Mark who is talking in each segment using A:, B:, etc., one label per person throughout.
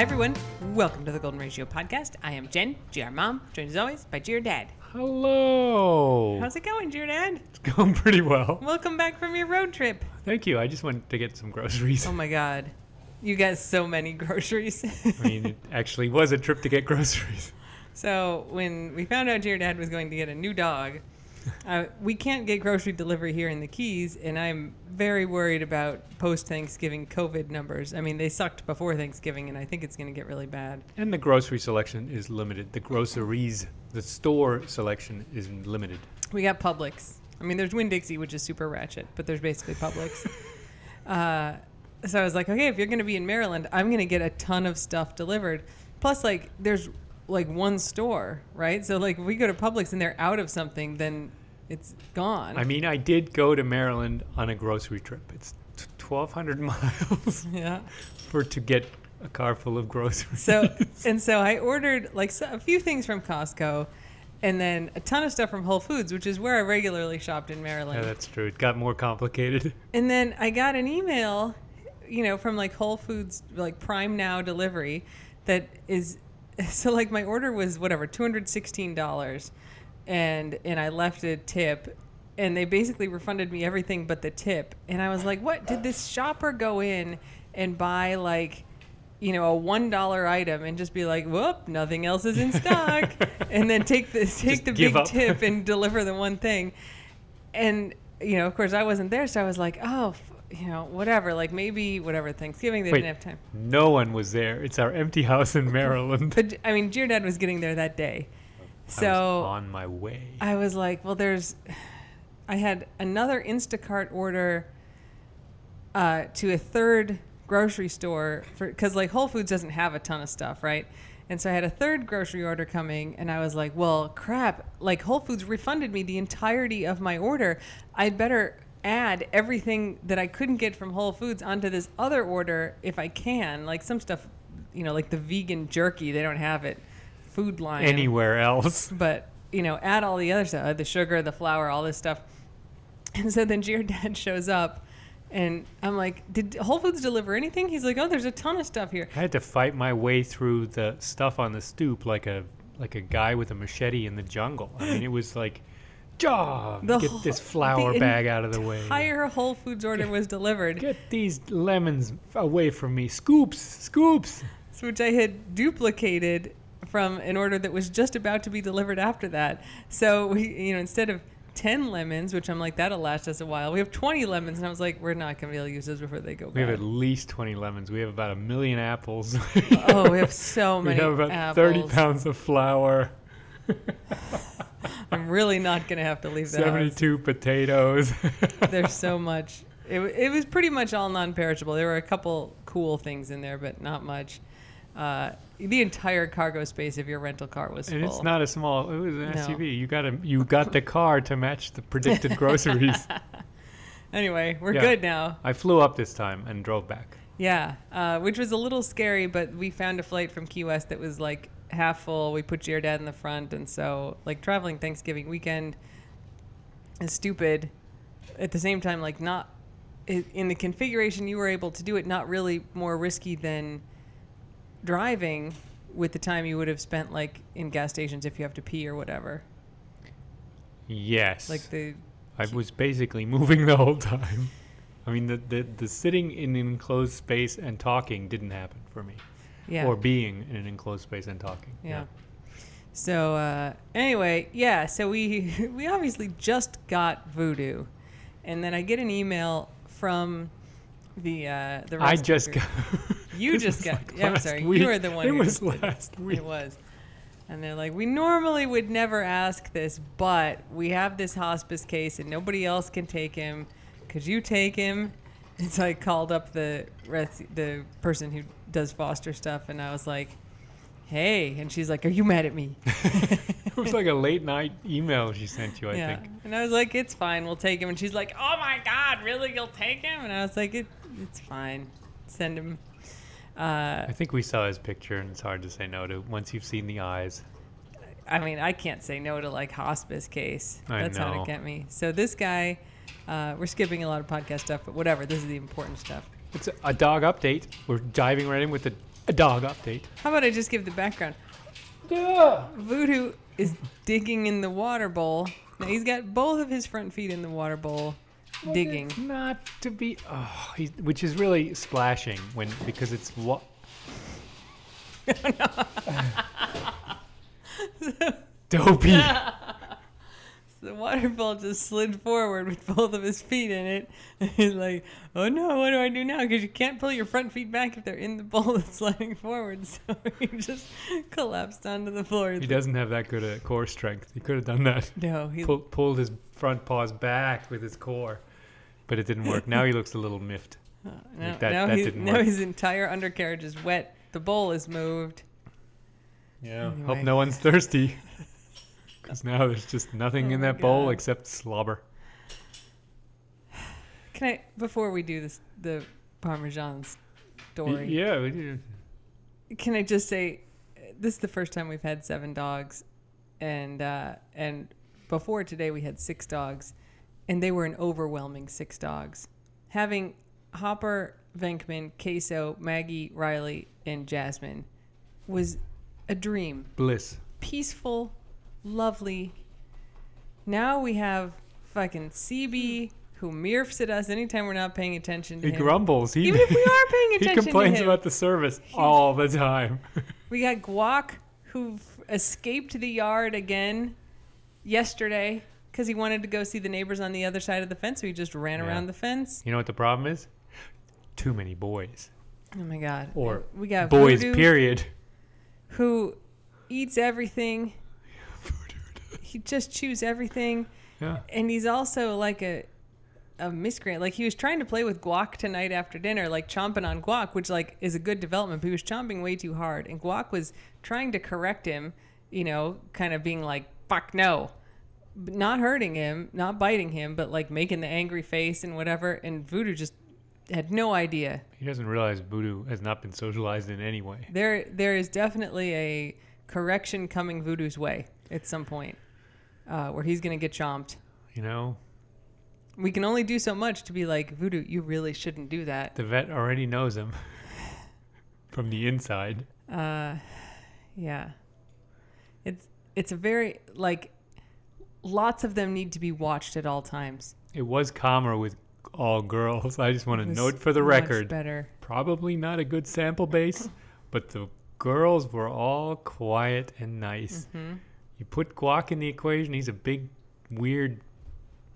A: Hi, everyone. Welcome to the Golden Ratio Podcast. I am Jen, GR Mom, joined as always by GR Dad.
B: Hello.
A: How's it going, GR Dad?
B: It's going pretty well.
A: Welcome back from your road trip.
B: Thank you. I just went to get some groceries.
A: Oh my God. You got so many groceries.
B: I mean, it actually was a trip to get groceries.
A: so, when we found out GR Dad was going to get a new dog, uh, we can't get grocery delivery here in the Keys, and I'm very worried about post Thanksgiving COVID numbers. I mean, they sucked before Thanksgiving, and I think it's going to get really bad.
B: And the grocery selection is limited. The groceries, the store selection is limited.
A: We got Publix. I mean, there's Winn Dixie, which is super ratchet, but there's basically Publix. uh, so I was like, okay, if you're going to be in Maryland, I'm going to get a ton of stuff delivered. Plus, like, there's like one store, right? So like, if we go to Publix and they're out of something, then it's gone.
B: I mean, I did go to Maryland on a grocery trip. It's t- 1,200 miles
A: yeah.
B: for to get a car full of groceries.
A: So and so I ordered like a few things from Costco, and then a ton of stuff from Whole Foods, which is where I regularly shopped in Maryland.
B: yeah, that's true. It got more complicated.
A: And then I got an email, you know, from like Whole Foods, like Prime Now delivery, that is, so like my order was whatever two hundred sixteen dollars, and and I left a tip, and they basically refunded me everything but the tip, and I was like, what did this shopper go in and buy like. You know, a one dollar item, and just be like, "Whoop, nothing else is in stock," and then take the take
B: Just
A: the big
B: up.
A: tip and deliver the one thing and you know, of course, I wasn't there, so I was like, oh, you know, whatever. Like maybe whatever Thanksgiving they
B: Wait.
A: didn't have time.
B: No one was there. It's our empty house in Maryland.
A: But I mean, GR Dad was getting there that day, so
B: on my way.
A: I was like, well, there's. I had another Instacart order uh, to a third grocery store for because like Whole Foods doesn't have a ton of stuff, right? And so I had a third grocery order coming, and I was like, well, crap! Like Whole Foods refunded me the entirety of my order. I'd better add everything that I couldn't get from Whole Foods onto this other order if I can. Like some stuff, you know, like the vegan jerky, they don't have it. Food Lion
B: Anywhere else.
A: but you know, add all the other stuff, uh, the sugar, the flour, all this stuff. And so then Dad shows up, and I'm like, "Did Whole Foods deliver anything?" He's like, "Oh, there's a ton of stuff here."
B: I had to fight my way through the stuff on the stoop like a like a guy with a machete in the jungle. I mean, it was like, jaw,
A: The
B: get this flour
A: the
B: bag out of the way.
A: Entire Whole Foods order was delivered,
B: Get these lemons away from me. Scoops, scoops.
A: which I had duplicated from an order that was just about to be delivered after that. So we, you know, instead of 10 lemons, which I'm like, that'll last us a while. We have 20 lemons, and I was like, we're not gonna be able to use those before they go
B: We have at least 20 lemons. We have about a million apples.
A: oh, we have so many we
B: have about
A: apples.
B: 30 pounds of flour,
A: I'm really not gonna have to leave the house.
B: 72 potatoes.
A: There's so much. It, it was pretty much all non-perishable. There were a couple cool things in there, but not much. Uh, the entire cargo space of your rental car was
B: and
A: full.
B: it's not a small. It was an
A: No.
B: SUV. You got a, you got the car to match the predicted groceries.
A: anyway, we're
B: Yeah.
A: good now.
B: I flew up this time and drove back.
A: Yeah, uh, which was a little scary, but we found a flight from Key West that was like half full. We put your dad in the front, and so like traveling Thanksgiving weekend is stupid. At the same time, like not in the configuration you were able to do it, not really more risky than driving with the time you would have spent like in gas stations if you have to pee or whatever.
B: Yes.
A: Like the
B: I was basically moving the whole time. I mean, the, the, the sitting in an enclosed space and talking didn't happen for me.
A: Yeah.
B: Or being in an enclosed space and talking.
A: Yeah. So uh, anyway, yeah. So we we obviously just got Voodoo, and then I get an email from the uh, the.
B: I just
A: group.
B: got.
A: You just got.
B: like
A: yeah, I'm sorry.
B: week.
A: You were the one.
B: It
A: who
B: was last week.
A: It was. And they're like, we normally would never ask this, but we have this hospice case and nobody else can take him. Could you take him? And so I called up the res- the person who does foster stuff, and I was like, hey. And she's like, are you mad at me?
B: It was like a late night email she sent you, I
A: yeah.
B: think.
A: And I was like, it's fine. We'll take him. And she's like, oh my God, really? You'll take him? And I was like, it, it's fine. Send him. Uh,
B: I think we saw his picture, and it's hard to say no to once you've seen the eyes.
A: I mean, I can't say no to like hospice case.
B: I
A: That's how
B: know.
A: to get me. So this guy, uh, we're skipping a lot of podcast stuff, but whatever. This is the important stuff.
B: It's a, dog update. We're diving right in with the A dog update.
A: How about I just give the background?
B: Yeah.
A: Voodoo is digging in the water bowl. Now he's got both of his front feet in the water bowl, digging.
B: Not to be, oh, he's, which is really splashing when because it's what. Dopey.
A: The water bowl just slid forward with both of his feet in it. And he's like, "Oh no, what do I do now? Because you can't pull your front feet back if they're in the bowl that's sliding forward." So he just collapsed onto the floor.
B: He doesn't have that good a core strength. He could have done that.
A: No, he
B: Pull, pulled his front paws back with his core, but it didn't work. Now he looks a little miffed.
A: Uh, now,
B: that-
A: now,
B: that
A: he- now his entire undercarriage is wet. The bowl is moved.
B: Yeah.
A: Anyway.
B: Hope no one's thirsty. Because now there's just nothing
A: Oh
B: in that bowl except slobber.
A: Can I, before we do this, the Parmesan story?
B: Yeah. we do.
A: Can I just say, this is the first time we've had seven dogs, and uh, and before today we had six dogs, and they were an overwhelming six dogs. Having Hopper, Venkman, Queso, Maggie, Riley, and Jasmine was a dream.
B: Bliss.
A: Peaceful, lovely. Now we have fucking CB who mirfs at us anytime we're not paying attention to
B: He
A: him.
B: grumbles. He,
A: Even if we are paying attention he complains
B: about the service all the time.
A: We got Guac who escaped the yard again yesterday because he wanted to go see the neighbors on the other side of the fence. So he just ran
B: Yeah.
A: around the fence.
B: you know what the problem is? Too many boys.
A: Oh my god!
B: Or
A: we got
B: boys,
A: Voodoo,
B: period.
A: who eats everything. He just chews everything,
B: Yeah.
A: and he's also like a a miscreant. Like he was trying to play with guac tonight after dinner, like chomping on guac, which like is a good development. But he was chomping way too hard, and guac was trying to correct him. You know, kind of being like "fuck no," but not hurting him, not biting him, but like making the angry face and whatever. And Voodoo just had no idea.
B: He doesn't realize voodoo has not been socialized in any way.
A: There, there is definitely a correction coming Voodoo's way at some point, uh, where he's gonna get chomped.
B: You know,
A: We can only do so much to be like Voodoo. You really shouldn't do that.
B: the vet already knows him from the inside.
A: Uh, yeah. It's it's a very like lots of them need to be watched at all times.
B: It was calmer with all girls. I just want
A: It
B: to
A: was
B: note for the
A: much
B: record.
A: better.
B: Probably not a good sample base, but the girls were all quiet and nice. You put Guac in the equation, he's a big, weird,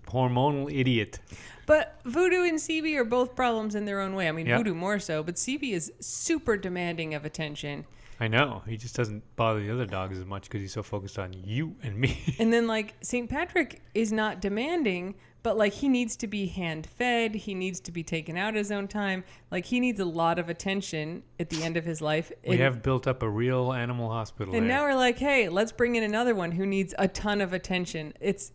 B: hormonal idiot.
A: But Voodoo and CB are both problems in their own way. I mean,
B: Yeah.
A: Voodoo more so, but CB is super demanding of attention.
B: I know. He just doesn't bother the other dogs as much because he's so focused on you and me.
A: And then like St. Patrick is not demanding, but like he needs to be hand fed, he needs to be taken out his own time. Like he needs a lot of attention at the end of his life.
B: we
A: And-
B: have built up a real animal hospital
A: And
B: there.
A: now we're like, hey, let's bring in another one who needs a ton of attention. It's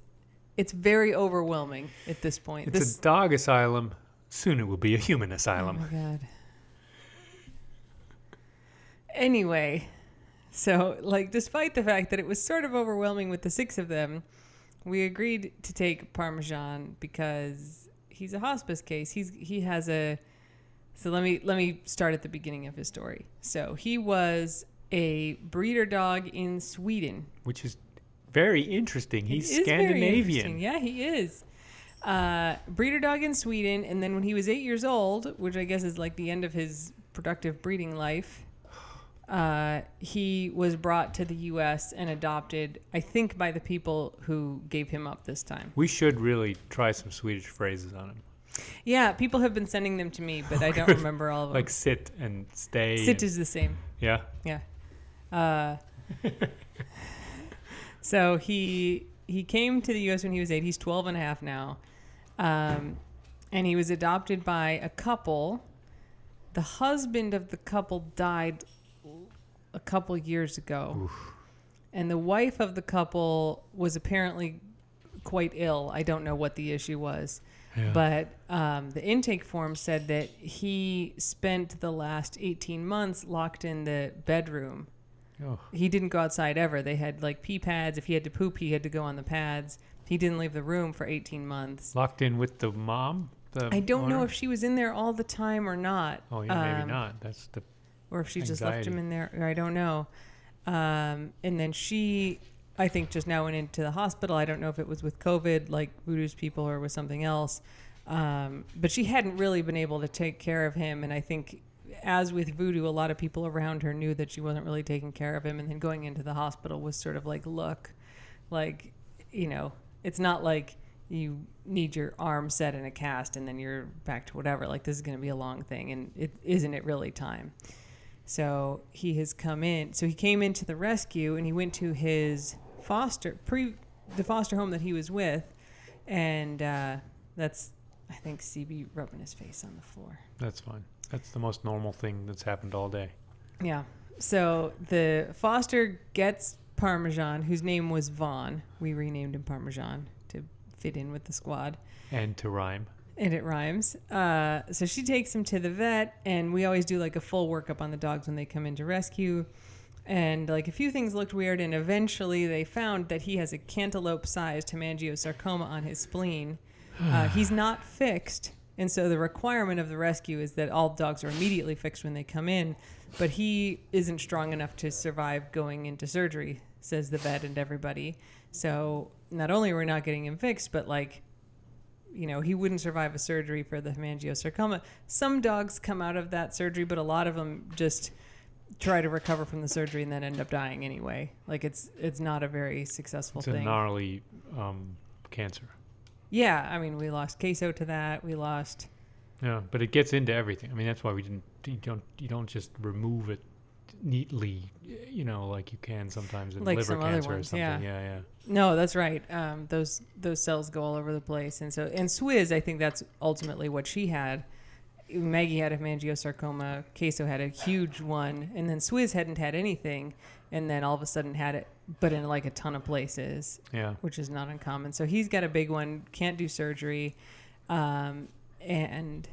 A: it's very overwhelming at this point.
B: it's
A: this
B: a dog asylum. Soon it will be a human asylum oh
A: my god. Anyway, so like despite the fact that it was sort of overwhelming with the six of them, we agreed to take Parmesan because he's a hospice case. He's he has a so let me let me start at the beginning of his story. So he was a breeder dog in Sweden.
B: which is very interesting. He's
A: very interesting.
B: Scandinavian.
A: Yeah, he is. Uh, breeder dog in Sweden, and then when he was eight years old, which I guess is like the end of his productive breeding life, uh, he was brought to the U.S. and adopted. I think by the people who gave him up this time.
B: We should really try some Swedish phrases on him,
A: Yeah, people have been sending them to me, but I don't remember all of them.
B: like sit and stay.
A: Sit
B: and-
A: is the same.
B: yeah.
A: Yeah. Uh, so he he came to the U.S. when he was eight. He's 12 and a half now. Um, and he was adopted by a couple. The husband of the couple died a couple years ago. And the wife of the couple was apparently quite ill. I don't know what the issue was.
B: Yeah.
A: But um, the intake form said that he spent the last 18 months locked in the bedroom.
B: Oh,
A: He didn't go outside ever. They had like pee pads. If he had to poop, he had to go on the pads. He didn't leave the room for 18 months.
B: locked in with the mom. The
A: I don't know if she was in there all the time or not.
B: Oh yeah, maybe
A: Um,
B: not. That's the
A: or if she just left him in there. I don't know. Um, and then she, I think, just now went into the hospital. I don't know if it was with COVID, like Voodoo's people, or with something else. Um, but she hadn't really been able to take care of him. And I think, as with Voodoo, a lot of people around her knew that she wasn't really taking care of him. And then going into the hospital was sort of like, look, like, you know, it's not like you need your arm set in a cast and then you're back to whatever. Like, this is going to be a long thing. And it isn't it really time? So he has come in. So he came into the rescue and he went to his foster pre the foster home that he was with, and uh, that's I think CB rubbing his face on the floor.
B: That's fine. That's the most normal thing that's happened all day.
A: Yeah. So the foster gets Parmesan, whose name was Vaughn. We renamed him Parmesan to fit in with the squad.
B: And to rhyme.
A: And it rhymes. Uh, so she takes him to the vet, and we always do like a full workup on the dogs when they come in to rescue. And like a few things looked weird, and eventually they found that he has a cantaloupe-sized hemangiosarcoma on his spleen. Uh, he's not fixed, and so the requirement of the rescue is that all dogs are immediately fixed when they come in. But he isn't strong enough to survive going into surgery, says the vet and everybody. So not only are we not getting him fixed, but like you know, he wouldn't survive a surgery for the hemangiosarcoma. Some dogs come out of that surgery, but a lot of them just try to recover from the surgery and then end up dying anyway. Like it's it's not a very successful
B: It's a gnarly um, cancer.
A: yeah, I mean, we lost queso to that. We lost
B: Yeah, but it gets into everything. I mean, that's why we didn't. You don't. You don't just remove it neatly. You know, like you can sometimes in
A: Like
B: liver
A: some other
B: cancer or
A: ones,
B: something.
A: yeah.
B: yeah, yeah.
A: No, that's right. Um, those those cells go all over the place, and so and Swizz, I think that's ultimately what she had. Maggie had a hemangiosarcoma. Queso had a huge one, and then Swizz hadn't had anything, and then all of a sudden had it, but in like a ton of places,
B: Yeah.
A: which is not uncommon. So he's got a big one, can't do surgery, um, and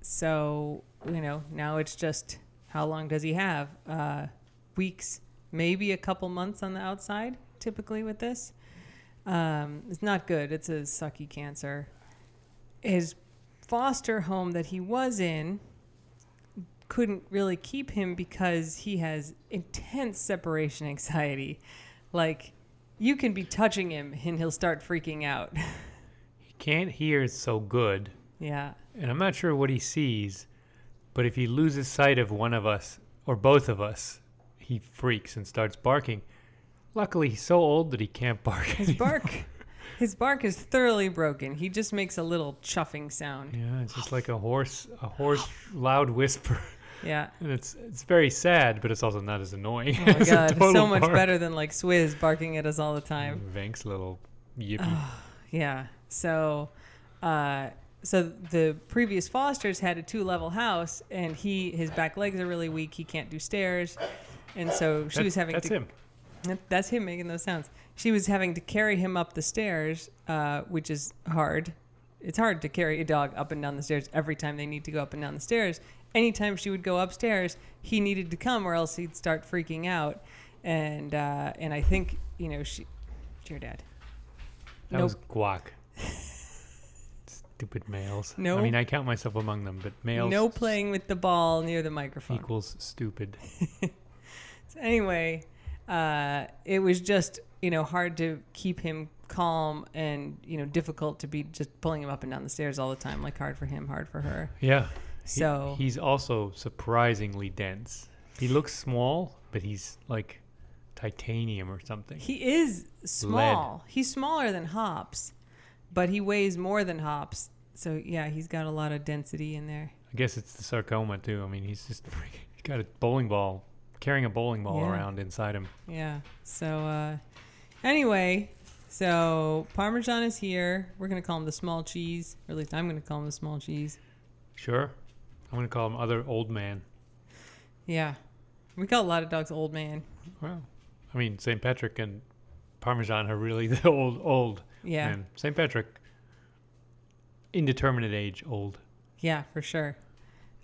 A: so you know now it's just how long does he have? Uh, weeks, maybe a couple months on the outside. Typically with this, um, it's not good. It's a sucky cancer. His foster home that he was in couldn't really keep him because he has intense separation anxiety. Like you can be touching him and he'll start freaking out.
B: He can't hear so good,
A: yeah.
B: and I'm not sure what he sees, but if he loses sight of one of us or both of us, he freaks and starts barking. Luckily, he's so old that he can't bark.
A: His bark his bark is thoroughly broken. He just makes a little chuffing sound.
B: Yeah, it's just like a horse, a horse loud whisper,
A: Yeah.
B: and it's it's very sad, but it's also not as annoying.
A: Oh my god, so much
B: bark.
A: better than like Swizz barking at us all the time.
B: Vank's little yippee.
A: Oh, yeah. So, uh, so the previous Fosters had a two-level house, and he his back legs are really weak. He can't do stairs, and so she
B: That-
A: was having
B: that's
A: to.
B: him.
A: That- That's him making those sounds. She was having to carry him up the stairs, uh, which is hard. It's hard to carry a dog up and down the stairs every time they need to go up and down the stairs. Anytime she would go upstairs, he needed to come, or else he'd start freaking out. And uh, and I think you know she, GR Dad.
B: That
A: Nope.
B: was guac. Stupid males.
A: No.
B: I mean, I count myself among them, but males
A: No playing with the ball near the microphone.
B: equals stupid.
A: So anyway, uh, it was just you know hard to keep him calm and you know difficult to be just pulling him up and down the stairs all the time. Like hard for him, hard for her.
B: Yeah. He-
A: So
B: he's also surprisingly dense. He looks small, but he's like titanium or something.
A: he is small. He's smaller than Hops, but he weighs more than Hops. So yeah, he's got a lot of density in there.
B: I guess it's the sarcoma too. I mean, he's just he's got a bowling ball, carrying a bowling ball
A: Yeah.
B: around inside him.
A: Yeah. So uh, anyway, so Parmesan is here. We're gonna call him the small cheese, or at least I'm gonna call him the small cheese.
B: Sure. I'm gonna call him other old man.
A: Yeah. We call a lot of dogs old man.
B: Well, I mean, St. Patrick and Parmesan are really the old old
A: Yeah.
B: man. St. Patrick, indeterminate age, old.
A: Yeah, for sure.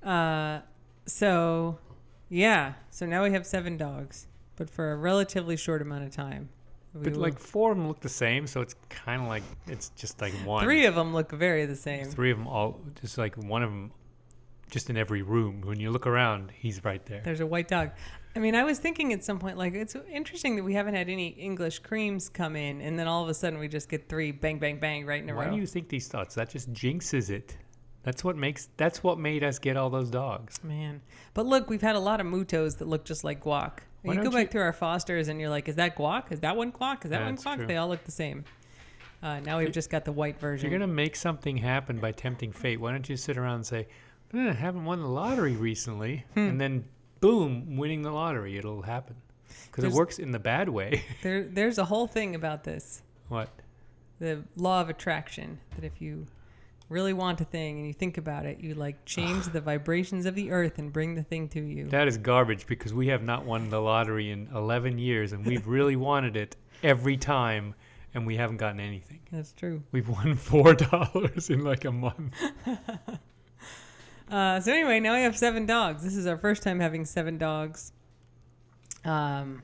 A: Uh, so, yeah. So now we have seven dogs, but for a relatively short amount of time.
B: But
A: will-
B: like four of them look the same, so it's kind of like it's just like one.
A: three of them look very the same.
B: Three of them all just like one of them just in every room. When you look around, he's right there.
A: There's a white dog. I mean, I was thinking at some point, like, it's interesting that we haven't had any English creams come in, and then all of a sudden we just get three bang, bang, bang right in a
B: Why
A: row.
B: do you think these thoughts? That just jinxes it. That's what makes. That's what made us get all those dogs.
A: Man. But look, we've had a lot of mutos that look just like guac.
B: Why
A: you go
B: don't
A: back
B: you-
A: through our fosters and you're like, is that guac? Is that one guac? Is that one
B: That's
A: guac?
B: true.
A: They all look the same. Uh, now we've just got the white
B: If
A: version.
B: you're gonna make something happen by tempting fate, why don't you sit around and say, "Eh, "I haven't won the lottery recently,"
A: Hmm.
B: and then boom, winning the lottery, it'll happen. Because it works in the bad way.
A: there, there's a whole thing about this.
B: what?
A: the law of attraction that if you really want a thing and you think about it, you like change the vibrations of the earth and bring the thing to you.
B: That is garbage because we have not won the lottery in 11 years, and we've really wanted it every time, and we haven't gotten anything.
A: That's true.
B: We've won four dollars in like a month.
A: Uh, so anyway, now we have seven dogs. This is our first time having seven dogs. Um,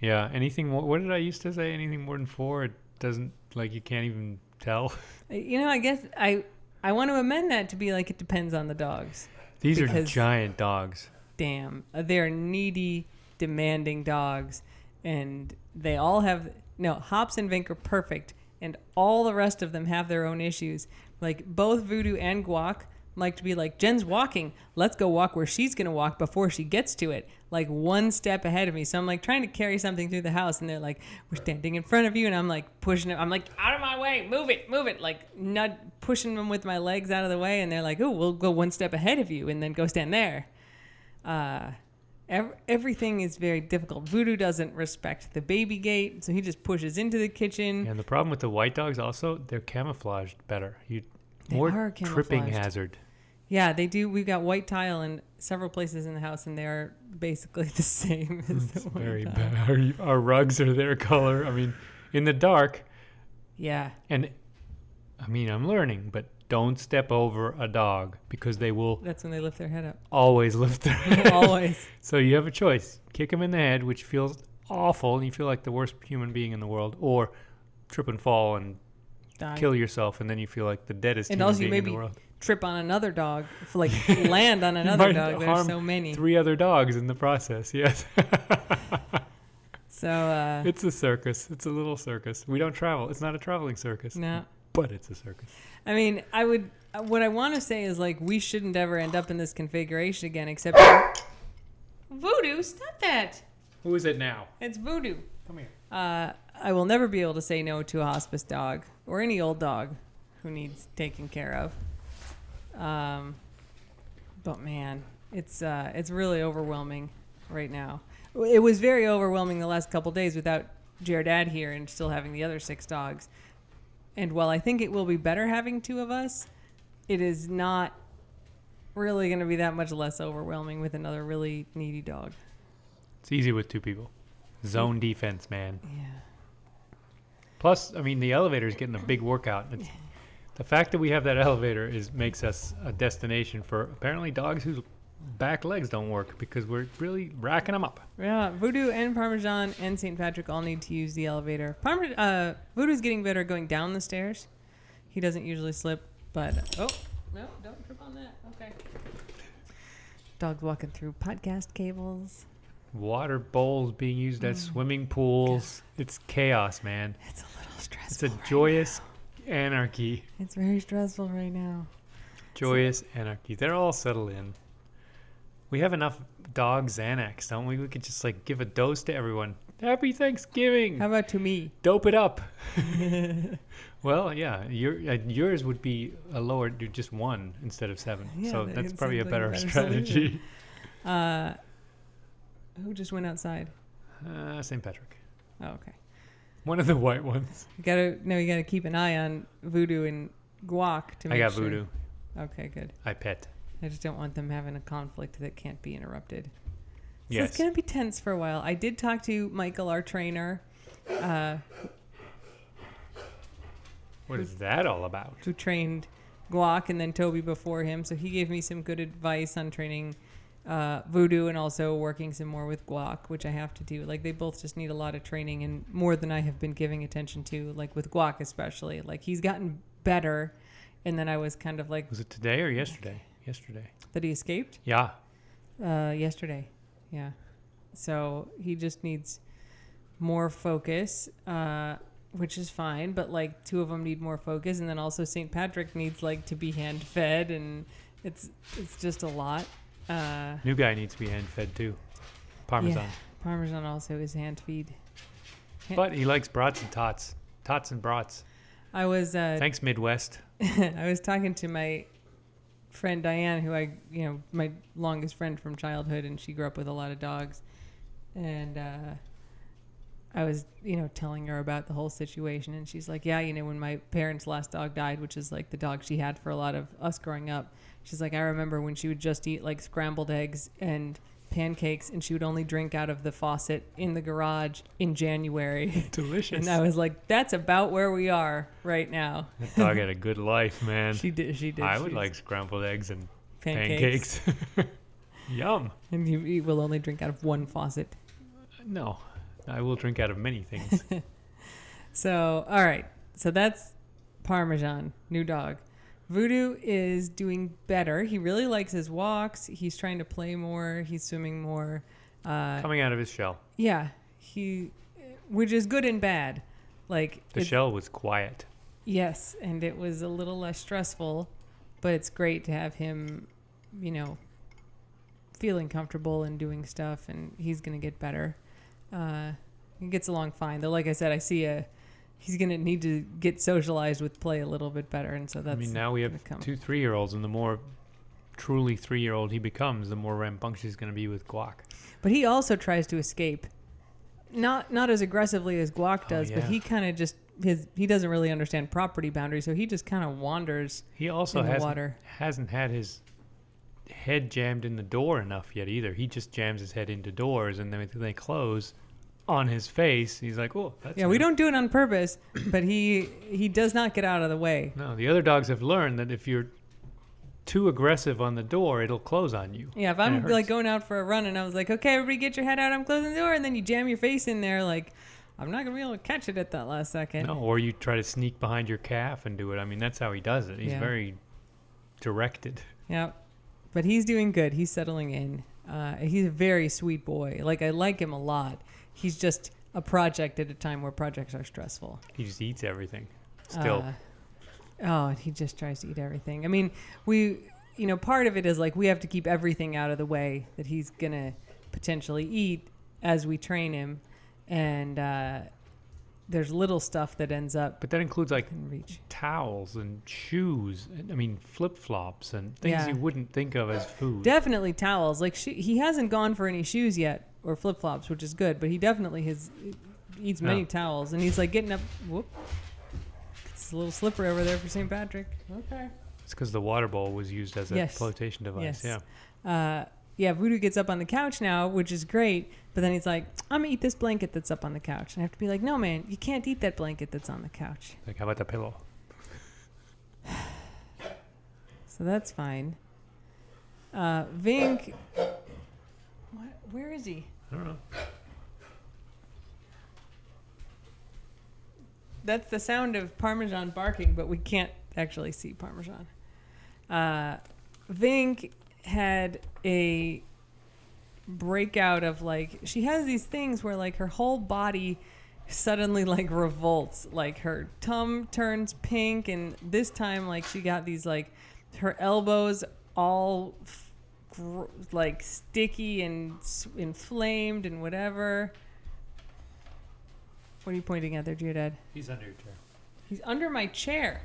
B: Yeah. Anything more? What did I used to say? Anything more than four? It doesn't like you can't even tell.
A: you know, I guess I I want to amend that to be like it depends on the dogs.
B: These are giant dogs.
A: Damn, uh, they're needy, demanding dogs, and they all have no Hops and Vink are perfect, and all the rest of them have their own issues. Like both Voodoo and Guac like to be like Jen's walking. Let's go walk where she's gonna walk before she gets to it, like one step ahead of me. So I'm like trying to carry something through the house, and they're like, "We're standing in front of you," and I'm like pushing it. I'm like, "Out of my way, move it, move it!" Like nut pushing them with my legs out of the way, and they're like, "Oh, we'll go one step ahead of you, and then go stand there." uh, ev- everything is very difficult. Voodoo doesn't respect the baby gate, so he just pushes into the kitchen.
B: And the problem with the white dogs also, they're camouflaged better. You
A: They
B: more
A: are
B: tripping
A: camouflaged.
B: hazard.
A: Yeah, they do. We've got white tile in several places in the house, and they are basically the same as the
B: It's
A: white
B: very
A: tile.
B: bad. Our, our rugs are their color. I mean, in the dark,
A: Yeah,
B: and I mean, I'm learning, but don't step over a dog because they will
A: that's when they lift their head up.
B: always lift their head.
A: up. Always.
B: So you have a choice: kick them in the head, which feels awful, and you feel like the worst human being in the world, or trip and fall and
A: Die.
B: kill yourself, and then you feel like the deadest
A: And
B: human
A: also
B: being
A: maybe
B: in the world.
A: Trip on another dog, like land on another dog. There's so many.
B: Three other dogs in the process. Yes,
A: So uh,
B: it's a circus. It's a little circus. We don't travel. It's not a traveling circus,
A: no.
B: but it's a circus.
A: I mean, I would. uh, What I want to say is like we shouldn't ever end up in this configuration again, except voodoo. Stop that!
B: Who is it now?
A: It's voodoo.
B: Come here.
A: Uh, I will never be able to say no to a hospice dog or any old dog who needs taken care of. Um, but man, it's uh, it's really overwhelming right now. It was very overwhelming the last couple days without Jared here and still having the other six dogs. And while I think it will be better having two of us, it is not really going to be that much less overwhelming with another really needy dog.
B: It's easy with two people. Zone defense, man.
A: Yeah.
B: Plus, I mean, the elevator is getting a big workout. It's, the fact that we have that elevator is makes us a destination for apparently dogs whose back legs don't work because we're really racking them up.
A: Yeah, Voodoo and Parmesan and St. Patrick all need to use the elevator. Parme- uh, Voodoo's getting better going down the stairs. He doesn't usually slip, but oh no, don't trip on that. Okay. Dog's walking through podcast cables.
B: Water bowls being used as swimming pools. It's chaos, man.
A: It's a little stressful.
B: It's a
A: right
B: joyous anarchy.
A: It's very stressful right now.
B: Joyous anarchy. They're all settled in. We have enough dog Xanax, don't we? We could just like give a dose to everyone. Happy Thanksgiving.
A: How about to me?
B: Dope it up. well, yeah, your uh, yours would be a lower, just one instead of seven.
A: Yeah,
B: so that's probably a
A: seems like
B: better,
A: better
B: strategy.
A: Uh, who just went outside?
B: Uh, St. Patrick,
A: Oh, okay.
B: One of the white ones.
A: You gotta no, you gotta keep an eye on Voodoo and Guac to make I
B: got
A: sure.
B: voodoo.
A: Okay, good.
B: I pet.
A: I just don't want them having a conflict that can't be interrupted. So
B: Yes.
A: it's going to be tense for a while. I did talk to Michael, our trainer, uh,
B: What is that all about?
A: who trained Guac and then Toby before him. So he gave me some good advice on training uh, Voodoo and also working some more with Guac, which I have to do. Like they both just need a lot of training and more than I have been giving attention to, like with Guac especially. Like he's gotten better. And then I was kind of like,
B: Was it today or yesterday? yesterday.
A: That he escaped
B: Yeah.
A: uh, yesterday. Yeah. So he just needs more focus, uh, which is fine. But like two of them need more focus, and then also St. Patrick needs like to be hand fed, and it's it's just a lot. Uh,
B: New guy needs to be hand fed too. Parmesan.
A: Yeah. Parmesan also is hand feed.
B: But he likes brats and tots. Tots and brats.
A: I was uh,
B: Thanks, Midwest.
A: I was talking to my friend Diane, who I, you know, my longest friend from childhood, and she grew up with a lot of dogs. And uh, I was, you know, telling her about the whole situation, and she's like, "Yeah, you know, when my parents' last dog died, which is like the dog she had for a lot of us growing up, she's like, I remember when she would just eat like scrambled eggs and." pancakes and she would only drink out of the faucet in the garage in January
B: Delicious.
A: and I was like that's about where we are right now
B: that dog had a good life, man.
A: she did she did
B: I would
A: She's-
B: like scrambled eggs and
A: pancakes,
B: pancakes. Yum.
A: and you, you will only drink out of one faucet.
B: No, I will drink out of many things.
A: So, all right. So that's Parmesan, new dog. Voodoo is doing better. He really likes his walks. He's trying to play more. He's swimming more. Uh,
B: Coming out of his shell.
A: yeah, he, which is good and bad. Like
B: The shell was quiet.
A: Yes, and it was a little less stressful, but it's great to have him, you know, feeling comfortable and doing stuff, and he's gonna get better. Uh, he gets along fine, though. Like I said, I see a he's gonna need to get socialized with play a little bit better, and so that's.
B: I mean, now we have
A: gonna come.
B: two three year olds, and the more truly three year old he becomes, the more rambunctious he's going to be with Guac.
A: But he also tries to escape, not not as aggressively as Guac
B: Oh,
A: does, but he kind of just his he doesn't really understand property boundaries, so he just kind of wanders
B: He also
A: in the
B: hasn't,
A: water.
B: hasn't had his head jammed in the door enough yet either. He just jams his head into doors, and then they close on his face, he's like, "Oh, that's
A: Yeah, we
B: him."
A: don't do it on purpose, but he he does not get out of the way.
B: No, the other dogs have learned that if you're too aggressive on the door, it'll close on you.
A: Yeah, if I'm like going out for a run and I was like, okay, everybody get your head out, I'm closing the door, and then you jam your face in there, like I'm not gonna be able to catch it at that last second.
B: No, or you try to sneak behind your calf and do it. I mean, that's how he does it. He's
A: Yeah.
B: very directed.
A: Yeah, but he's doing good. He's settling in. Uh, he's a very sweet boy. Like I like him a lot. He's just a project at a time where projects are stressful.
B: He just eats everything. Still,
A: Uh, oh, he just tries to eat everything. I mean, we, you know, part of it is like we have to keep everything out of the way that he's gonna potentially eat as we train him, and uh, there's little stuff that ends up
B: but that includes like
A: in reach.
B: towels and shoes. and- I mean, flip flops and things
A: Yeah.
B: you wouldn't think of as food.
A: Definitely towels. Like she, he hasn't gone for any shoes yet or flip flops, which is good. But he definitely has eats many
B: Yeah.
A: towels, and he's like getting up. Whoop! It's a little slipper over there for St. Patrick. Okay.
B: It's because the water bowl was used as a
A: Yes.
B: flotation device.
A: Yes.
B: Yeah.
A: Uh, yeah, Voodoo gets up on the couch now, which is great. But then he's like, "I'm gonna eat this blanket that's up on the couch," and I have to be like, "No, man, you can't eat that blanket that's on the couch."
B: Like, how about the pillow?
A: So that's fine. Uh, Vink, what? Where is he?
B: I don't know.
A: That's the sound of Parmesan barking, but we can't actually see Parmesan. Uh, Vink had a breakout of like she has these things where like her whole body suddenly like revolts like her tum turns pink and this time like she got these like her elbows all gr- like sticky and s- inflamed and whatever what are you pointing at there Dad?
B: He's under your chair.
A: He's under my chair.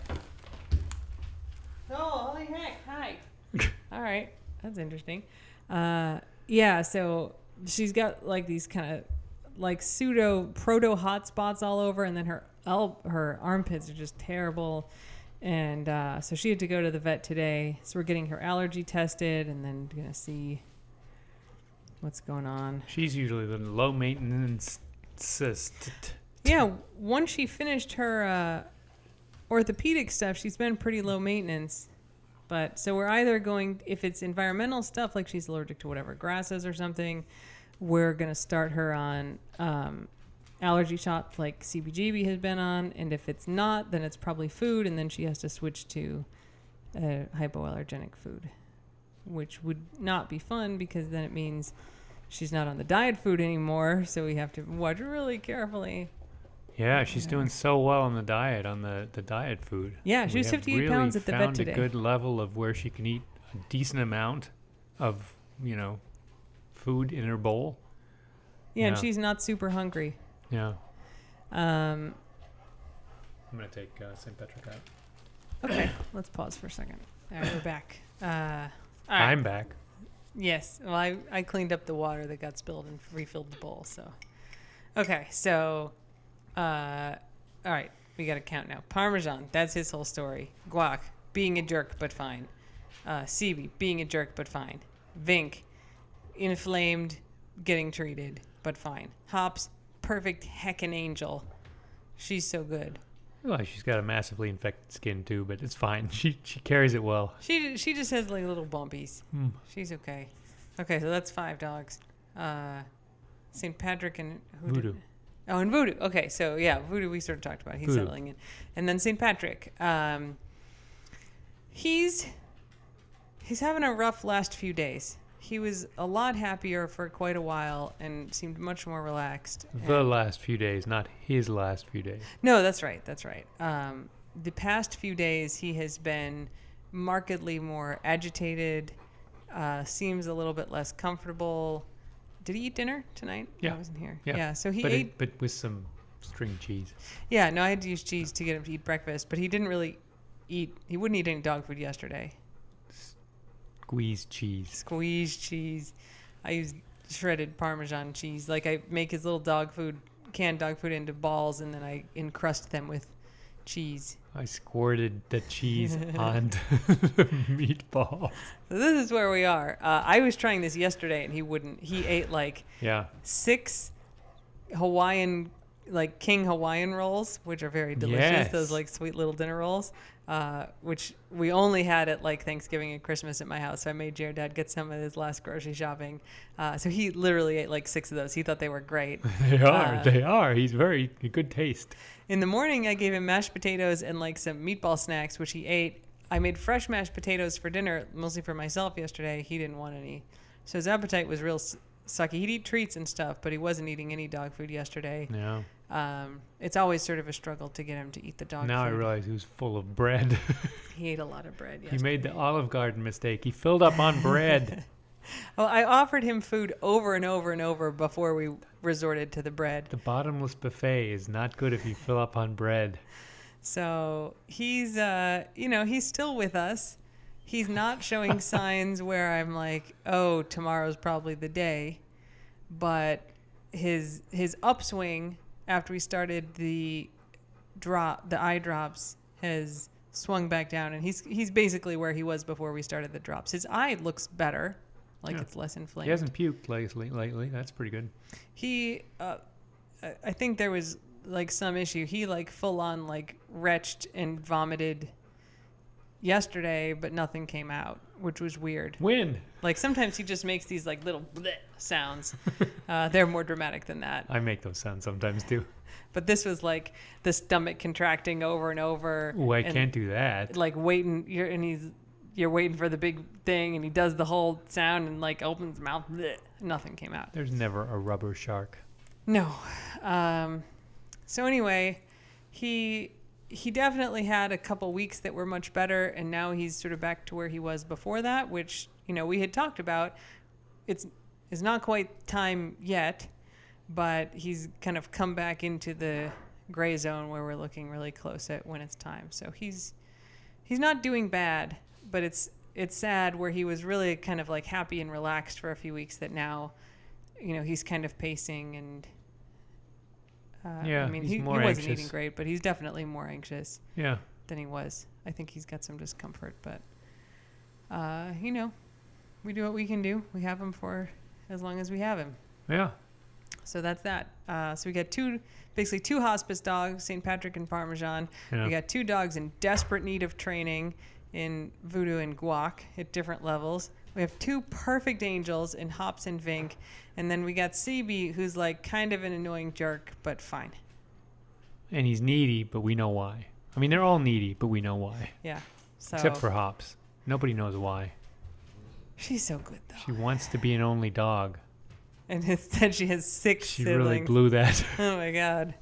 A: Oh, holy heck! Hi. All right, that's interesting. Uh, yeah, so she's got like these kind of like pseudo proto hot spots all over, and then her el- her armpits are just terrible. And uh, so she had to go to the vet today. So we're getting her allergy tested, and then gonna see what's going on.
B: She's usually the low maintenance cyst.
A: Yeah, once she finished her uh, orthopedic stuff, she's been pretty low maintenance. But so we're either going, if it's environmental stuff, like she's allergic to whatever grasses or something, we're going to start her on um, allergy shots like CBGB has been on. And if it's not, then it's probably food. And then she has to switch to uh, hypoallergenic food. which would not be fun because then it means she's not on the diet food anymore. So we have to watch really carefully.
B: Yeah, she's
A: Yeah.
B: doing so well on the diet, on the, the diet food.
A: Yeah, she
B: We
A: was 58
B: really
A: pounds at the vet
B: found
A: today.
B: a good level of where she can eat a decent amount of, you know, food in her bowl.
A: Yeah, and she's not super hungry.
B: Yeah.
A: Um,
B: I'm going to take uh, St. Patrick out.
A: okay, let's pause for a second. All right, we're back. Uh, all right.
B: I'm back.
A: Yes. Well, I, I cleaned up the water that got spilled and refilled the bowl. So, okay. So, uh, all right. We got to count now. Parmesan. That's his whole story. Guac. Being a jerk, but fine. Uh, CB. Being a jerk, but fine. Vink. Inflamed. Getting treated, but fine. Hops. Perfect heckin' angel. She's so good.
B: Well, she's got a massively infected skin too, but it's fine. She she carries it well.
A: She she just has like little bumpies.
B: Hmm.
A: She's okay. Okay, so that's five dogs. Uh, St. Patrick and who
B: Voodoo.
A: Did, oh, and Voodoo. Okay, so yeah, Voodoo we sort of talked about. He's
B: Voodoo.
A: settling in, and then St. Patrick. Um, he's he's having a rough last few days. He was a lot happier for quite a while and seemed much more relaxed.
B: The
A: and-
B: last few days, not his last few days.
A: no, that's right. That's right. Um, the past few days, he has been markedly more agitated. Uh, seems a little bit less comfortable. Did he eat dinner tonight?
B: Yeah.
A: I wasn't here.
B: Yeah.
A: so he
B: but
A: ate.
B: it, but with some string cheese.
A: yeah, no, I had to use cheese to get him to eat breakfast, but he didn't really eat. He wouldn't eat any dog food yesterday.
B: Squeezed cheese.
A: Squeeze cheese. I use shredded Parmesan cheese. Like I make his little dog food, canned dog food into balls, and then I encrust them with cheese.
B: I squirted the cheese on the meatball.
A: So this is where we are. Uh, I was trying this yesterday, and he wouldn't. He ate like
B: Yeah.
A: six Hawaiian, like King Hawaiian rolls, which are very delicious. Those like sweet little dinner rolls, uh, which we only had at like Thanksgiving and Christmas at my house. So I made Jared Dad get some of his last grocery shopping. Uh, so he literally ate like six of those. He thought they were great.
B: They are.
A: Uh,
B: they are. He's very good taste.
A: In the morning, I gave him mashed potatoes and like some meatball snacks, which he ate. I made fresh mashed potatoes for dinner, mostly for myself yesterday. He didn't want any. So his appetite was real sucky. He'd eat treats and stuff, but he wasn't eating any dog food yesterday.
B: Yeah.
A: Um, it's always sort of a struggle to get him to eat the dog
B: now I
A: food.
B: realize he was full of bread.
A: he ate a lot of bread
B: he made the Olive Garden mistake. He filled up on bread.
A: Well, I offered him food over and over and over before we resorted to the bread.
B: the bottomless buffet is not good if you fill up on bread.
A: So he's, uh, you know, he's still with us. He's not showing signs where I'm like, oh, tomorrow's probably the day. But his his upswing after we started the drop, the eye drops, has swung back down, and he's he's basically where he was before we started the drops. His eye looks better, like
B: Yeah.
A: it's less inflamed.
B: He hasn't puked lately. Lately, that's pretty good.
A: He, uh, I- I think there was like some issue. He like full on like retched and vomited yesterday, but nothing came out, which was weird.
B: Win.
A: Like sometimes he just makes these like little bleh sounds. uh, they're more dramatic than that.
B: I make those sounds sometimes too.
A: But this was like the stomach contracting over and over.
B: Oh, I
A: and,
B: can't do that.
A: Like waiting, you're and he's you're waiting for the big thing, and he does the whole sound and like opens his mouth. bleh, nothing came out.
B: There's never a rubber shark.
A: No. Um, so anyway, he he definitely had a couple weeks that were much better, and now he's sort of back to where he was before that, which you know we had talked about. It's it's not quite time yet, but he's kind of come back into the gray zone where we're looking really close at when it's time. So he's he's not doing bad, but it's it's sad where he was really kind of like happy and relaxed for a few weeks that now you know he's kind of pacing and uh,
B: Yeah,
A: I mean he, he wasn't
B: anxious.
A: eating great, but he's definitely more anxious
B: Yeah.
A: than he was. I think he's got some discomfort, but uh, you know, we do what we can do. We have him for as long as we have him.
B: Yeah.
A: So that's that. Uh, so we got two, basically two hospice dogs, St. Patrick and Parmesan.
B: Yeah.
A: We got two dogs in desperate need of training in Voodoo and Guac at different levels. We have two perfect angels in Hops and Vink. And then we got CB, who's like kind of an annoying jerk, but fine.
B: And he's needy, but we know why. I mean, they're all needy, but we know why.
A: Yeah. So
B: Except for Hops. Nobody knows why.
A: She's so good though.
B: She wants to be an only dog.
A: and instead she has six
B: She
A: siblings.
B: really blew that.
A: Oh my god.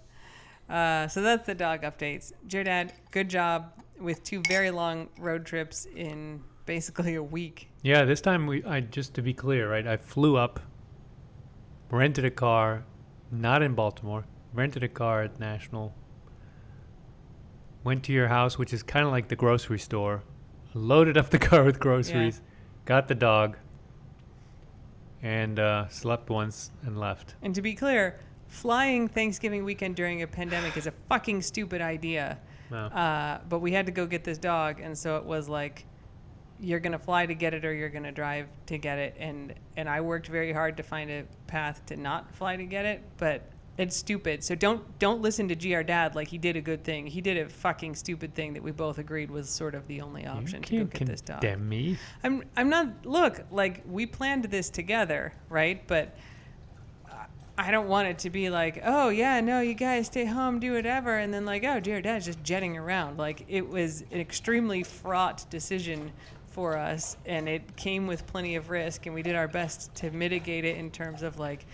A: Uh, so that's the dog updates. GR Dad, good job with two very long road trips in basically a week.
B: Yeah, this time we I just to be clear, right? I flew up, rented a car, not in Baltimore, rented a car at National. Went to your house, which is kind of like the grocery store. Loaded up the car with groceries, got the dog, and uh, slept once and left.
A: And to be clear, flying Thanksgiving weekend during a pandemic is a fucking stupid idea.
B: No.
A: Uh, but we had to go get this dog, and so it was like, you're gonna fly to get it, or you're gonna drive to get it. And and I worked very hard to find a path to not fly to get it, but it's stupid. So don't don't listen to GR Dad like he did a good thing. He did a fucking stupid thing that we both agreed was sort of the only option
B: you
A: to go get this dog.
B: condemn me.
A: I'm I'm not look like we planned this together, right? But I don't want it to be like, oh yeah, no, you guys stay home, do whatever, and then like, oh dear, dad's just jetting around. Like it was an extremely fraught decision for us, and it came with plenty of risk, and we did our best to mitigate it in terms of like.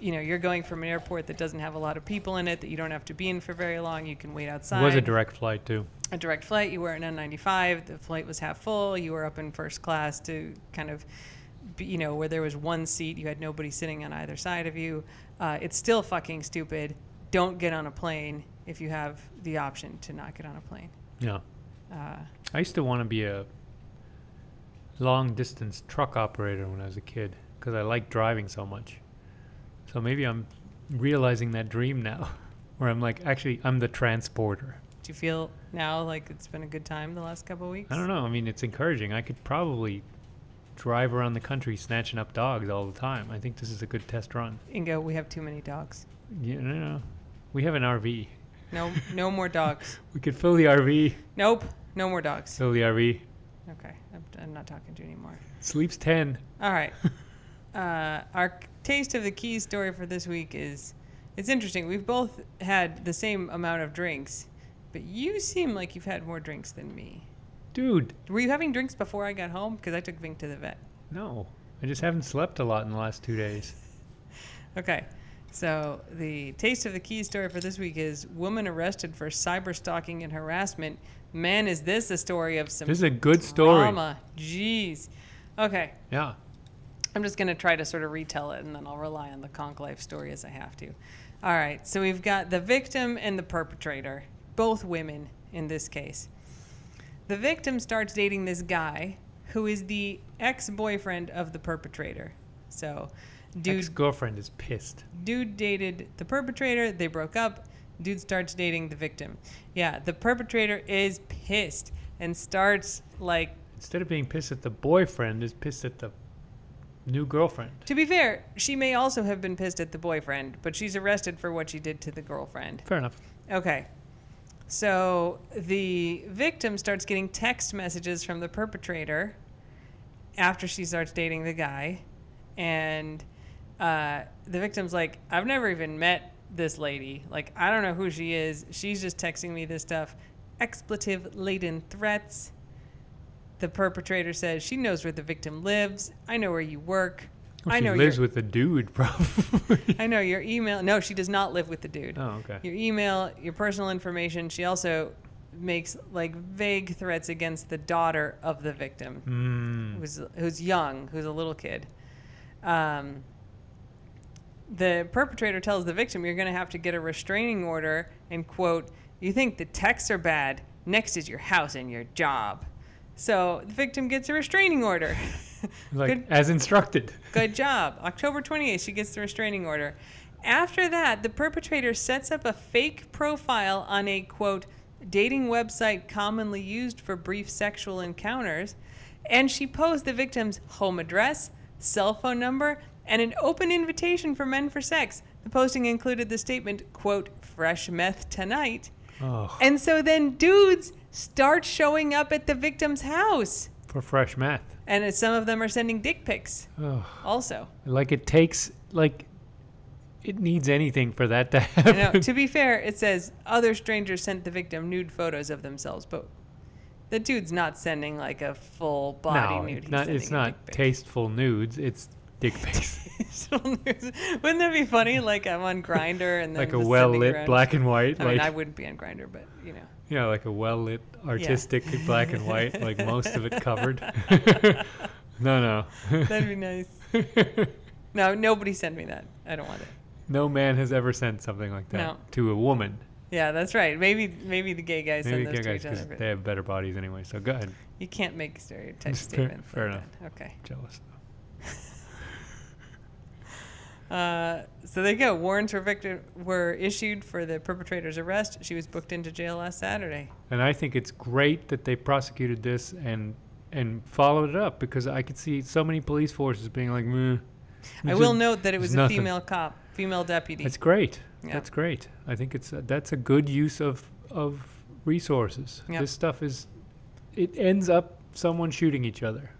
A: You know, you're going from an airport that doesn't have a lot of people in it, that you don't have to be in for very long. You can wait outside
B: It was a direct flight too.
A: a direct flight. You were an N95. The flight was half full. You were up in first class to kind of, be, you know, where there was one seat. You had nobody sitting on either side of you. Uh, it's still fucking stupid. Don't get on a plane if you have the option to not get on a plane.
B: Yeah.
A: Uh,
B: I used to want to be a long distance truck operator when I was a kid because I like driving so much. So maybe I'm realizing that dream now where I'm like, actually, I'm the transporter.
A: do you feel now like it's been a good time the last couple of weeks?
B: I don't know. I mean, it's encouraging. I could probably drive around the country snatching up dogs all the time. I think this is a good test run.
A: Ingo, we have too many dogs.
B: You know, we have an RV.
A: No, no more dogs.
B: We could fill the RV.
A: Nope, no more dogs.
B: Fill the RV.
A: Okay, I'm, I'm not talking to you anymore.
B: Sleeps 10.
A: All right. uh, our taste of the key story for this week is it's interesting. We've both had the same amount of drinks, but you seem like you've had more drinks than me.
B: Dude,
A: Were you having drinks before I got home? Because I took Vink to the vet.
B: no. I just haven't slept a lot in the last two days.
A: Okay. So the taste of the key story for this week is woman arrested for cyber stalking and harassment. Man, is this a story of some
B: This is a good story.
A: drama? Jeez. Okay.
B: Yeah.
A: I'm just going to try to sort of retell it and then I'll rely on the Konk Life story as I have to. All right, so we've got the victim and the perpetrator, both women in this case. The victim starts dating this guy who is the ex boyfriend of the perpetrator. So, dude,
B: Ex girlfriend is pissed.
A: dude dated the perpetrator, they broke up. Dude starts dating the victim. Yeah, the perpetrator is pissed and starts like
B: Instead of being pissed at the boyfriend, is pissed at the new girlfriend.
A: To be fair, she may also have been pissed at the boyfriend, but she's arrested for what she did to the girlfriend.
B: Fair enough.
A: Okay. So the victim starts getting text messages from the perpetrator after she starts dating the guy. And uh, the victim's like, I've never even met this lady. Like, I don't know who she is. She's just texting me this stuff. Expletive laden threats. The perpetrator says she knows where the victim lives. I know where you work.
B: Well,
A: I
B: she lives
A: your,
B: with the dude, probably.
A: I know your email. No, she does not live with the dude
B: oh, okay.
A: your email, your personal information. She also makes like vague threats against the daughter of the victim,
B: Mm.
A: who's who's young, who's a little kid. Um, the perpetrator tells the victim, "You're going to have to get a restraining order." And quote, "You think the texts are bad? Next is your house and your job." So the victim gets a restraining order.
B: Like
A: Good-
B: as instructed.
A: Good job. October 28th, she gets the restraining order. After that, the perpetrator sets up a fake profile on a quote, dating website commonly used for brief sexual encounters, and she posed the victim's home address, cell phone number, and an open invitation for men for sex. The posting included the statement, quote, fresh meth tonight.
B: Oh,
A: And so then dudes start showing up at the victim's house.
B: for fresh meth.
A: And uh, some of them are sending dick pics
B: Oh,
A: also.
B: like it takes like it needs anything for that to happen.
A: know. to be fair, it says other strangers sent the victim nude photos of themselves, but The dude's not sending like a full body
B: no,
A: nude. He's
B: not. It's not tasteful nudes. It's dick pics,
A: Wouldn't that be funny? Like I'm on Grindr and then
B: like a well lit black and white,
A: I
B: like
A: mean, I wouldn't be on Grindr, but you know.
B: yeah, like a well lit artistic black and white, like most of it covered. no, no,
A: That'd be nice. No, nobody send me that. I don't want it.
B: no man has ever sent something like that
A: No.
B: to a woman.
A: Yeah, that's right. Maybe maybe the gay guys
B: Maybe
A: send those
B: gay
A: to
B: guys
A: each other,
B: they have better bodies anyway. So go ahead,
A: you can't make a stereotype
B: Fair-
A: statement.
B: fair
A: like
B: enough.
A: that. Okay.
B: jealous.
A: Uh, so there you go. Warrants were, victor- were issued for the perpetrator's arrest. She was booked into jail last Saturday.
B: And I think it's great that they prosecuted this and and followed it up because I could see so many police forces being like, Meh,
A: I will
B: a-
A: note that it was a
B: nothing."
A: female cop, female deputy.
B: That's great.
A: Yeah.
B: That's great. I think it's that's a good use of of resources.
A: Yep.
B: This stuff is it ends up someone shooting each other.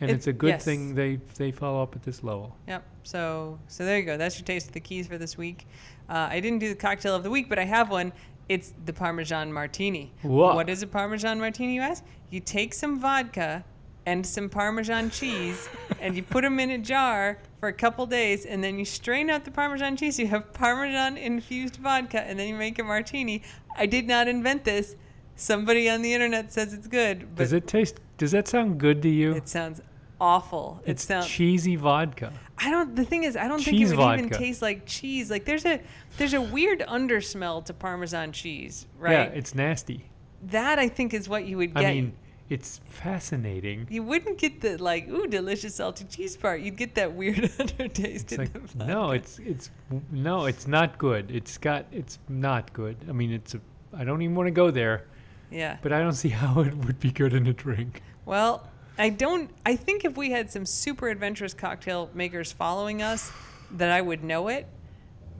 B: And
A: It-
B: it's a good
A: yes.
B: thing they they follow up at this level.
A: Yep. So so there you go. That's your taste of the keys for this week. Uh, I didn't do the cocktail of the week, but I have one. It's the Parmesan Martini.
B: What?
A: What is a Parmesan Martini, you ask? You take some vodka and some Parmesan cheese, and you put them in a jar for a couple days, and then you strain out the Parmesan cheese. You have Parmesan infused vodka, and then you make a martini. I did not invent this. Somebody on the internet says it's good, but
B: Does it taste does that sound good to you?
A: it sounds awful. It
B: it's
A: sounds.
B: cheesy vodka.
A: I don't. The thing is, I don't think it would even
B: vodka.
A: taste like cheese. Like there's a there's a weird undersmell to Parmesan cheese, right?
B: Yeah, it's nasty.
A: that I think is what you would get.
B: I mean, it's fascinating.
A: you wouldn't get the like ooh delicious salty cheese part. You'd get that weird undertaste
B: like no, it's it's no, it's not good. It's got it's not good. I mean, it's a I don't even want to go there,
A: yeah.
B: but I don't see how it would be good in a drink.
A: Well, I don't. I think if we had some super adventurous cocktail makers following us, that I would know it.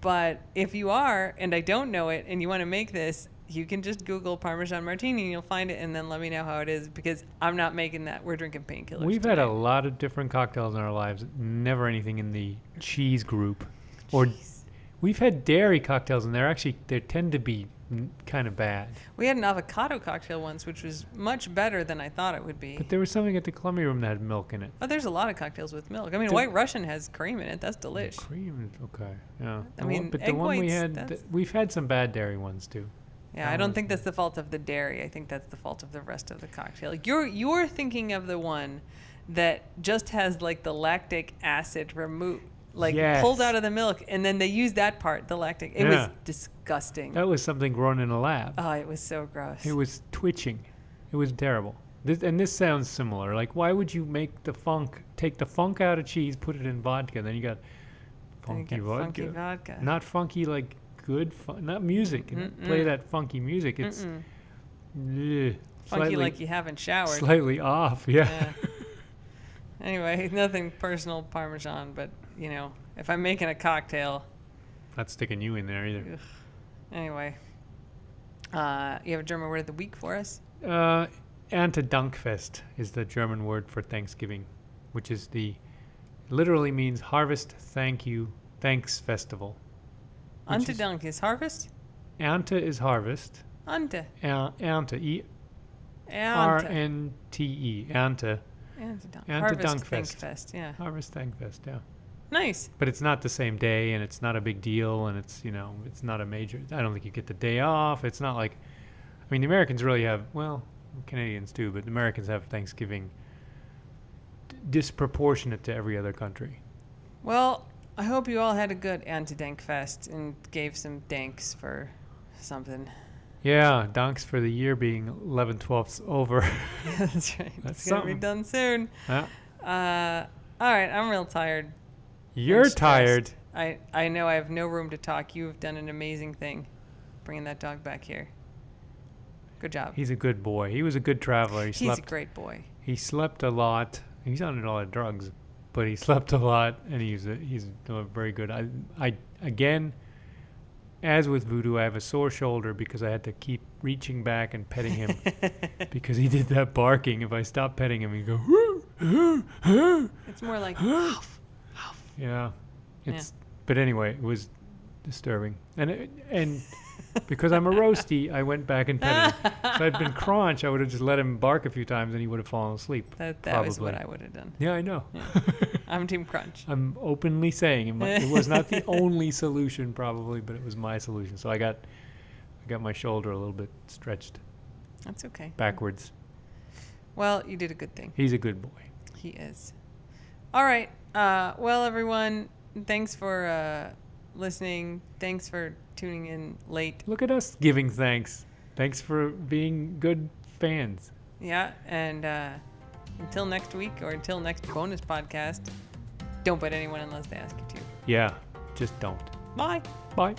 A: But if you are, and I don't know it, and you want to make this, you can just Google Parmesan Martini and you'll find it, and then let me know how it is because I'm not making that. We're drinking painkillers.
B: We've had a lot of different cocktails in our lives. Never anything in the cheese group, or
A: Jeez.
B: we've had dairy cocktails, and they're actually they tend to be kind of bad.
A: We had an avocado cocktail once, which was much better than I thought it would be.
B: But there was something at the Columbia Room that had milk in it.
A: Oh, there's a lot of cocktails with milk. I mean,
B: The-
A: White Russian has cream in it. That's delish.
B: Cream, okay, yeah.
A: I
B: The one-
A: mean,
B: but the one we had, th- we've had some bad dairy ones too.
A: Yeah,
B: That
A: I don't think that's the fault of the dairy. I think that's the fault of the rest of the cocktail. You're you're thinking of the one that just has like the lactic acid removed, like pulled out of the milk, and then they use that part, the lactic. It was disgusting.
B: That was something grown in a lab.
A: Oh, it was so gross.
B: It was twitching. It was terrible. This, and this sounds similar. Like, why would you make the funk, take the funk out of cheese, put it in vodka, then you got
A: Then you
B: funky vodka.
A: Funky vodka.
B: Not funky like good, fun, not music. and Play
A: Mm-mm.
B: that funky music. It's ugh,
A: funky
B: slightly,
A: like you haven't showered.
B: slightly off. Yeah.
A: Yeah. anyway, nothing personal Parmesan, but you know, if I'm making a cocktail,
B: not sticking you in there either.
A: Ugh. Anyway, uh, you have a German word of the week for us?
B: Uh, Erntedankfest is the German word for Thanksgiving, which is the literally means harvest, thank you, thanks festival. Which
A: Ante
B: is-
A: is harvest.
B: Ernte is harvest.
A: Ante.
B: Er- Ernte, E R
A: Ante.
B: N T E,
A: Ante.
B: Ante
A: Harvest
B: Dankfest.
A: Yeah.
B: harvest, thankfest. Yeah,
A: Nice.
B: but it's not the same day, and it's not a big deal, and it's you know it's not a major. I don't think you get the day off. It's not like, I mean, the Americans really have well, Canadians too, but the Americans have Thanksgiving d- disproportionate to every other country.
A: Well, I hope you all had a good Ante Dank Fest and gave some danks for something.
B: Yeah, donks for the year being 11 12ths over.
A: That's right.
B: That's
A: it's gonna
B: something.
A: be done soon.
B: Yeah.
A: Uh, all right, I'm real tired.
B: You're tired.
A: I I know I have no room to talk. You have done an amazing thing, bringing that dog back here. Good job.
B: He's a good boy. He was a good traveler. He
A: He's
B: slept
A: a great boy.
B: He slept a lot. He's on a lot of drugs, but he slept a lot, and he's a, he's doing very good. I I again, as with Voodoo, I have a sore shoulder because I had to keep reaching back and petting him because he did that barking. If I stopped petting him, he'd go.
A: It's more like
B: Yeah, it's. But anyway, it was disturbing, and it, and because I'm a roasty, I went back and petted him. If I'd been Crunch, I would have just let him bark a few times and he would have fallen asleep.
A: That that was what I would have done.
B: Yeah, I know.
A: I'm Team Crunch.
B: I'm openly saying it, mi- it was not the only solution, probably, but it was my solution. So I got, I got my shoulder a little bit stretched
A: That's okay.
B: backwards.
A: Well, you did a good thing.
B: He's a good boy.
A: He is. All right. Uh, well, everyone, thanks for uh, listening. Thanks for tuning in late.
B: Look at us giving thanks. Thanks for being good fans.
A: Yeah. And uh, until next week or until next bonus podcast, don't bite anyone unless they ask you to.
B: Yeah, just don't.
A: Bye.
B: Bye.